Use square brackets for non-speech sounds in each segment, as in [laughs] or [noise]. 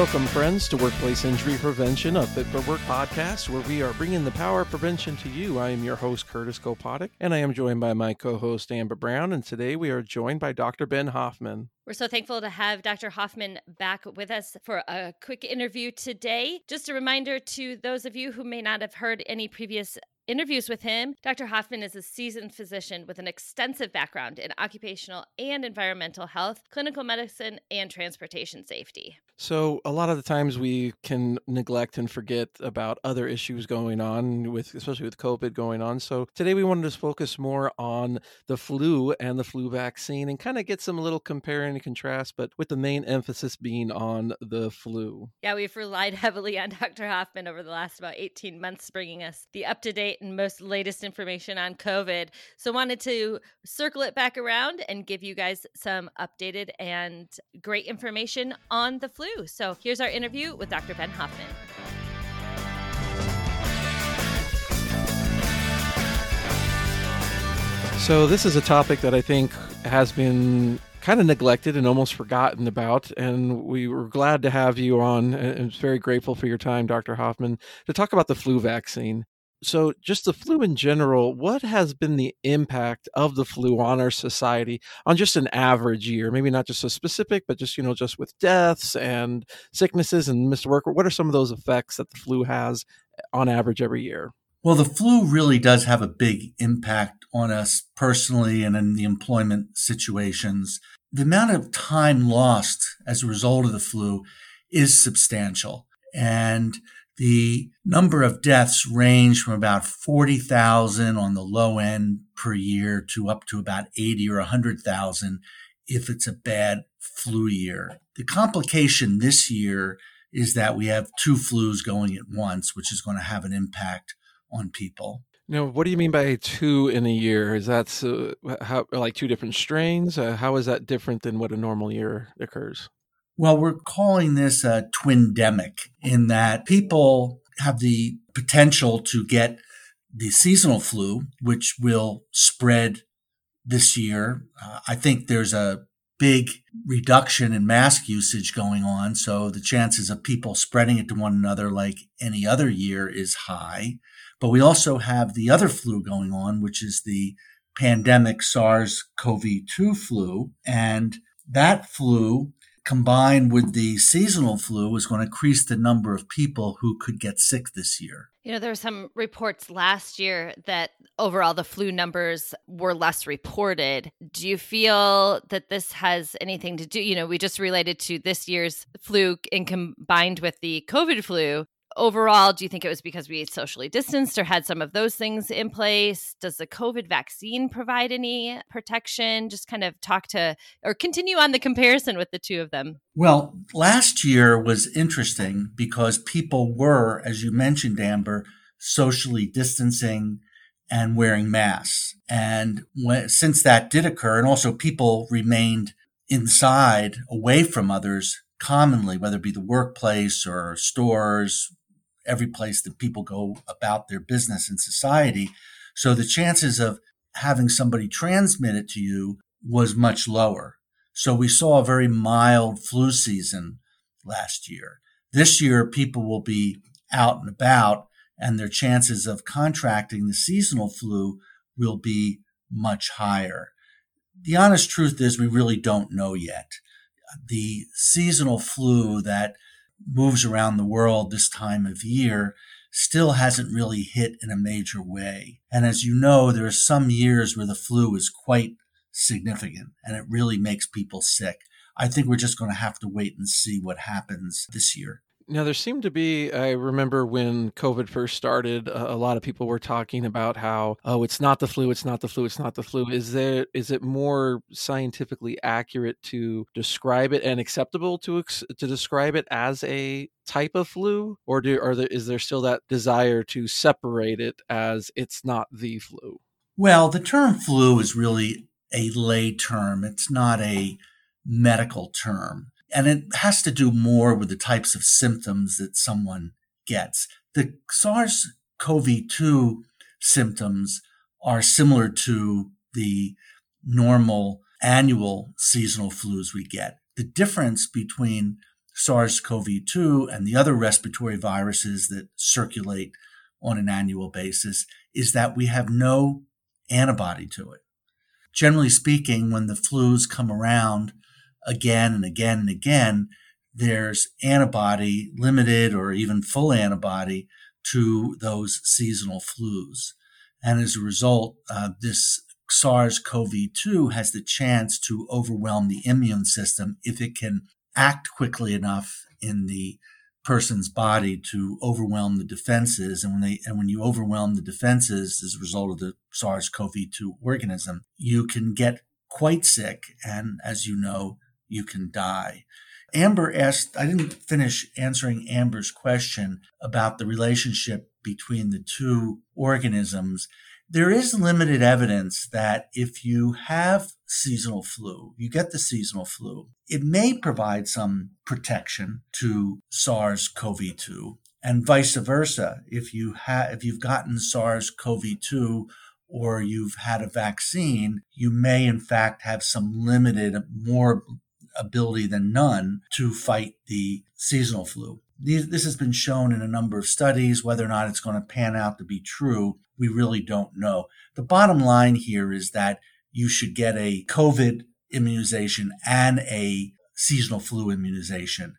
Welcome, friends, to Workplace Injury Prevention, a Fit for Work podcast where we are bringing the power of prevention to you. I am your host, Curtis Kopodic, and I am joined by my co host, Amber Brown. And today we are joined by Dr. Ben Hoffman. We're so thankful to have Dr. Hoffman back with us for a quick interview today. Just a reminder to those of you who may not have heard any previous interviews with him, Dr. Hoffman is a seasoned physician with an extensive background in occupational and environmental health, clinical medicine, and transportation safety. So, a lot of the times we can neglect and forget about other issues going on with especially with COVID going on. So, today we wanted to focus more on the flu and the flu vaccine and kind of get some little compare and contrast, but with the main emphasis being on the flu. Yeah, we've relied [laughs] heavily on Dr. Hoffman over the last about 18 months bringing us the up-to-date and most latest information on COVID. So, wanted to circle it back around and give you guys some updated and great information on the flu. So here's our interview with Dr. Ben Hoffman. So, this is a topic that I think has been kind of neglected and almost forgotten about. And we were glad to have you on and very grateful for your time, Dr. Hoffman, to talk about the flu vaccine so just the flu in general what has been the impact of the flu on our society on just an average year? Maybe not just so specific but just you know just with deaths and sicknesses and missed work what are some of those effects that the flu has eh, on average every year? Well the flu really does have a big impact on us personally and in the employment situations. The amount of time lost as a result of the flu is substantial. And the number of deaths range from about 40,000 on the low end per year to up to about 80 or 100,000 if it's a bad flu year. The complication this year is that we have two flus going at once, which is going to have an impact on people. Now, what do you mean by two in a year? Is that uh, how, like two different strains? Uh, how is that different than what a normal year occurs? Well, we're calling this a twindemic in that people have the potential to get the seasonal flu, which will spread this year. Uh, I think there's a big reduction in mask usage going on. So the chances of people spreading it to one another like any other year is high. But we also have the other flu going on, which is the pandemic SARS CoV 2 flu. And that flu combined with the seasonal flu is going to increase the number of people who could get sick this year. You know, there were some reports last year that overall the flu numbers were less reported. Do you feel that this has anything to do? You know, we just related to this year's flu and combined with the COVID flu overall, do you think it was because we socially distanced or had some of those things in place? Does the COVID vaccine provide any protection? Just kind of talk to or continue on the comparison with the two of them. Well, last year was interesting because people were, as you mentioned, Amber, socially distancing and wearing masks. And when, since that did occur, and also people remained inside away from others commonly, whether it be the workplace or stores, every place that people go about their business in society. So the chances of having somebody transmit it to you was much lower. So we saw a very mild flu season last year. This year, people will be out and about and their chances of contracting the seasonal flu will be much higher. The honest truth is we really don't know yet. The seasonal flu that moves around the world this time of year still hasn't really hit in a major way. And as you know, there are some years where the flu is quite significant and it really makes people sick. I think we're just going to have to wait and see what happens this year. Now, there seemed to be, I remember when COVID first started, a, lot of people were talking about how, oh, it's not the flu, it's not the flu, it's not the flu. Is there, is it more scientifically accurate to describe it and acceptable to, to describe it as a type of flu? Or do, are there, is there still that desire to separate it as it's not the flu? Well, the term flu is really a lay term. It's not a medical term. And it has to do more with the types of symptoms that someone gets. The SARS CoV 2 symptoms are similar to the normal annual seasonal flus we get. The difference between SARS CoV 2 and the other respiratory viruses that circulate on an annual basis is that we have no antibody to it. Generally speaking, when the flus come around again and again and again, there's antibody, limited or even full antibody to those seasonal flus. And as a result, uh, this SARS CoV 2 has the chance to overwhelm the immune system if it can act quickly enough in the person's body to overwhelm the defenses. And when they, and when you overwhelm the defenses as a result of the SARS CoV 2 organism, you can get quite sick. And as you know, you can die. Amber asked, I didn't finish answering Amber's question about the relationship between the two organisms. There is limited evidence that if you have seasonal flu, you get the seasonal flu, it may provide some protection to SARS CoV 2 and vice versa. If you have, if you've gotten SARS CoV 2 or you've had a vaccine, you may in fact have some limited, more ability than none to fight the seasonal flu. This has been shown in a number of studies. Whether or not it's going to pan out to be true, we really don't know. The bottom line here is that you should get a COVID immunization and a seasonal flu immunization.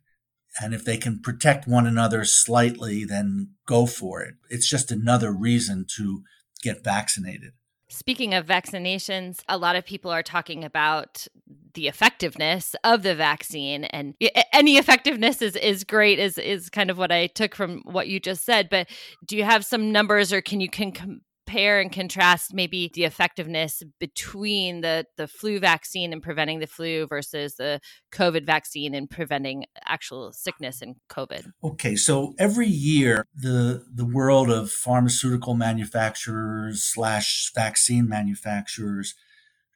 And if they can protect one another slightly, then go for it. It's just another reason to get vaccinated. Speaking of vaccinations, a lot of people are talking about the effectiveness of the vaccine and any effectiveness is is great is is kind of what I took from what you just said, but do you have some numbers or can you can compare and contrast maybe the effectiveness between the the flu vaccine and preventing the flu versus the COVID vaccine and preventing actual sickness and COVID? Okay, so every year the the world of pharmaceutical manufacturers slash vaccine manufacturers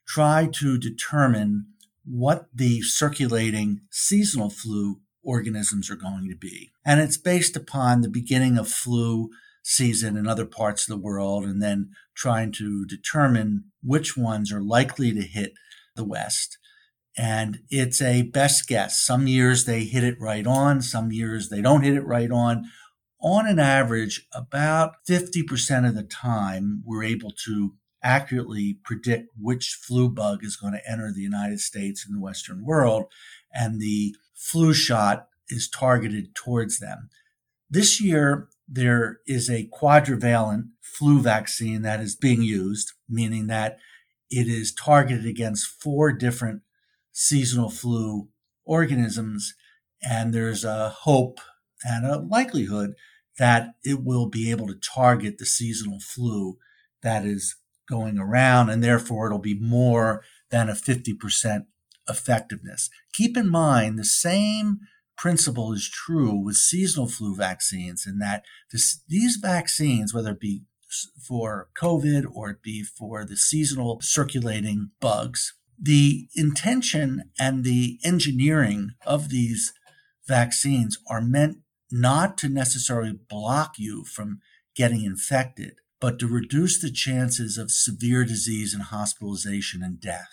try to determine what the circulating seasonal flu organisms are going to be. And it's based upon the beginning of flu season in other parts of the world and then trying to determine which ones are likely to hit the West. And it's a best guess. Some years they hit it right on, some years they don't hit it right on. On an average, about 50% of the time, we're able to accurately predict which flu bug is going to enter the United States and the Western world. And the flu shot is targeted towards them. This year, there is a quadrivalent flu vaccine that is being used, meaning that it is targeted against four different seasonal flu organisms. And there's a hope and a likelihood that it will be able to target the seasonal flu that is going around, and therefore it'll be more than a 50% effectiveness. Keep in mind the same principle is true with seasonal flu vaccines in that this, these vaccines, whether it be for COVID or it be for the seasonal circulating bugs, the intention and the engineering of these vaccines are meant not to necessarily block you from getting infected, but to reduce the chances of severe disease and hospitalization and death.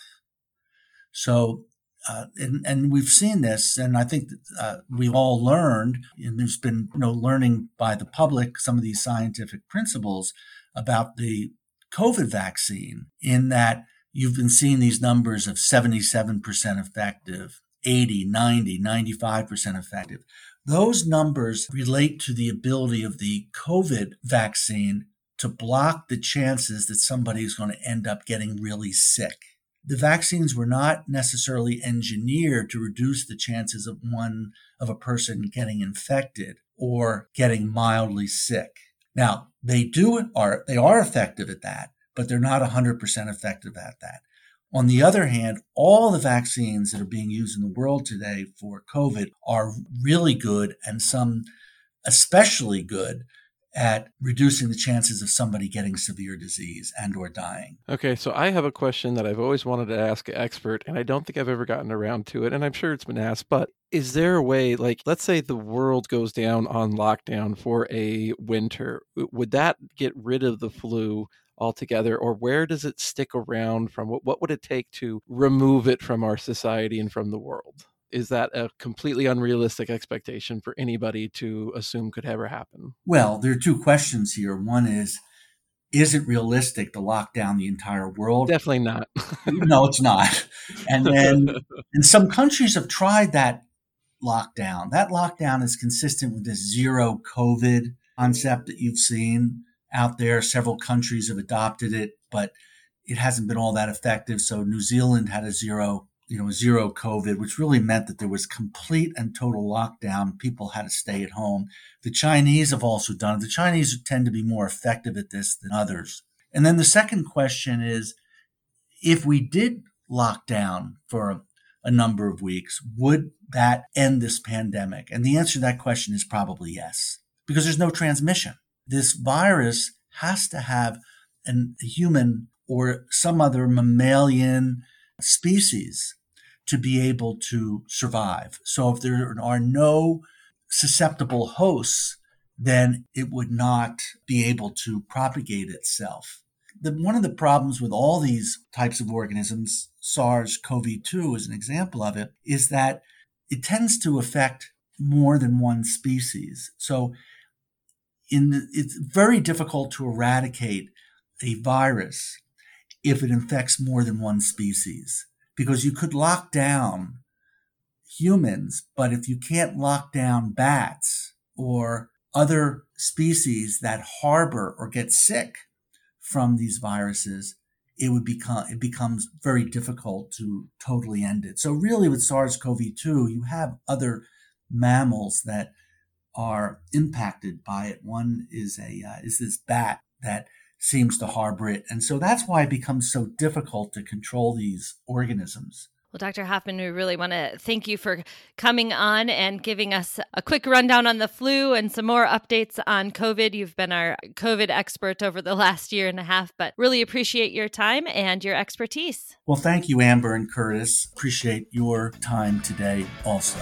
So uh, and, and we've seen this, and I think uh, we've all learned, and there's been you know learning by the public some of these scientific principles about the COVID vaccine. In that you've been seeing these numbers of 77% effective, 80, 90, 95% effective. Those numbers relate to the ability of the COVID vaccine to block the chances that somebody is going to end up getting really sick the vaccines were not necessarily engineered to reduce the chances of one of a person getting infected or getting mildly sick. Now, they do are they are effective at that, but they're not 100% effective at that. On the other hand, all the vaccines that are being used in the world today for COVID are really good and some especially good at reducing the chances of somebody getting severe disease and or dying. Okay, so I have a question that I've always wanted to ask an expert and I don't think I've ever gotten around to it and I'm sure it's been asked, but is there a way like let's say the world goes down on lockdown for a winter, would that get rid of the flu altogether or where does it stick around from what, what would it take to remove it from our society and from the world? Is that a completely unrealistic expectation for anybody to assume could ever happen? Well, there are two questions here. One is, is it realistic to lock down the entire world? Definitely not. [laughs] no, it's not. And then, [laughs] and some countries have tried that lockdown. That lockdown is consistent with this zero COVID concept that you've seen out there. Several countries have adopted it, but it hasn't been all that effective. So New Zealand had a zero, you know, zero COVID, which really meant that there was complete and total lockdown. People had to stay at home. The Chinese have also done it. The Chinese tend to be more effective at this than others. And then the second question is if we did lock down for a, number of weeks, would that end this pandemic? And the answer to that question is probably yes, because there's no transmission. This virus has to have an, a human or some other mammalian species to be able to survive. So if there are no susceptible hosts, then it would not be able to propagate itself. The, one of the problems with all these types of organisms, SARS CoV 2 is an example of it, is that it tends to affect more than one species. So in the, it's very difficult to eradicate a virus if it infects more than one species because you could lock down humans, but if you can't lock down bats or other species that harbor or get sick from these viruses, it would become it becomes very difficult to totally end it. So really with SARS-CoV-2, you have other mammals that are impacted by it. One is a uh, is this bat that seems to harbor it. And so that's why it becomes so difficult to control these organisms. Well, Dr. Hoffman, we really want to thank you for coming on and giving us a quick rundown on the flu and some more updates on COVID. You've been our COVID expert over the last year and a half, but really appreciate your time and your expertise. Well, thank you, Amber and Curtis. Appreciate your time today also.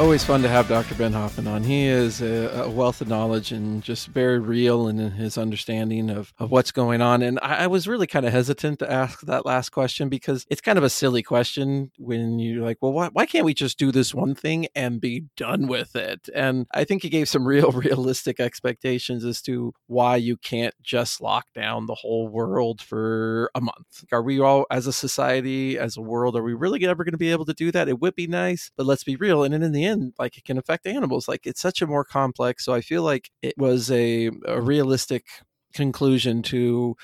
Always fun to have Dr. Ben Hoffman on. He is a, a, wealth of knowledge and just very real in his understanding of, of what's going on. And I, I was really kind of hesitant to ask that last question because it's kind of a silly question when you're like, well, why, why can't we just do this one thing and be done with it? And I think he gave some [laughs] real realistic expectations as to why you can't just lock down the whole world for a month. Are we all, as a society, as a world, are we really ever going to be able to do that? It would be nice, but let's be real. And in the in, like it can affect animals. Like it's such a more complex. So I feel like it was a, a realistic conclusion to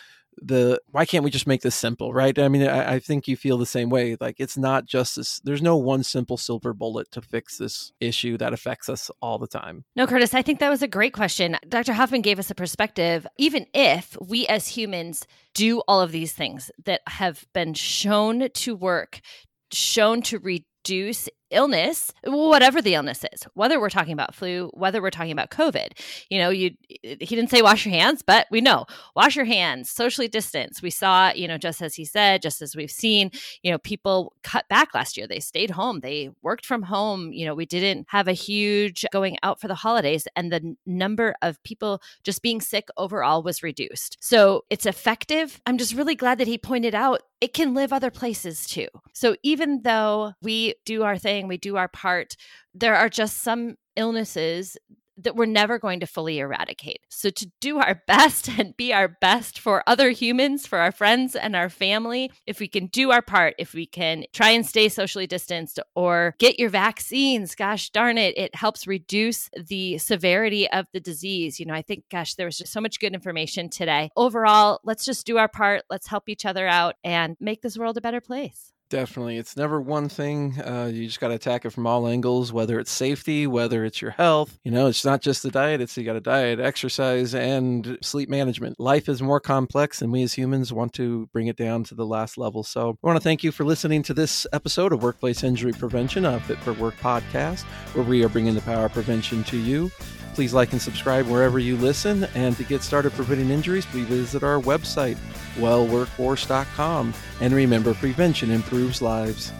the why can't we just make this simple right i mean I, I, think you feel the same way like it's not just this there's no one simple silver bullet to fix this issue that affects us all the time no curtis i think that was a great question dr hoffman gave us a perspective even if we as humans do all of these things that have been shown to work shown to reduce illness, whatever the illness is, whether we're talking about flu, whether we're talking about COVID. You know, you he didn't say wash your hands, but we know wash your hands, socially distance. We saw, you know, just as he said, just as we've seen, you know, people cut back last year. They stayed home, they worked from home. You know, we didn't have a huge going out for the holidays, and the number of people just being sick overall was reduced. So it's effective. I'm just really glad that he pointed out it can live other places too. So even though we do our thing, we do our part, there are just some illnesses that we're never going to fully eradicate. So, to do our [laughs] best and be our best for other humans, for our friends and our family, if we can do our part, if we can try and stay socially distanced or get your vaccines, gosh darn it, it helps reduce the severity of the disease. You know, I think, gosh, there was just so much good information today. Overall, let's just do our part, let's help each other out and make this world a better place. Definitely. It's never one thing. Uh, you just got to attack it from all angles, whether it's safety, whether it's your health. You know, it's not just the diet, it's you got a diet, exercise, and sleep management. Life is more complex, and we as humans want to bring it down to the last level. So I want to thank you for listening to this episode of Workplace Injury Prevention, a Fit for Work podcast, where we are bringing the power of prevention to you. Please like and subscribe wherever you listen. And to get started preventing injuries, please visit our website, wellworkforce.com. And remember, prevention improves lives.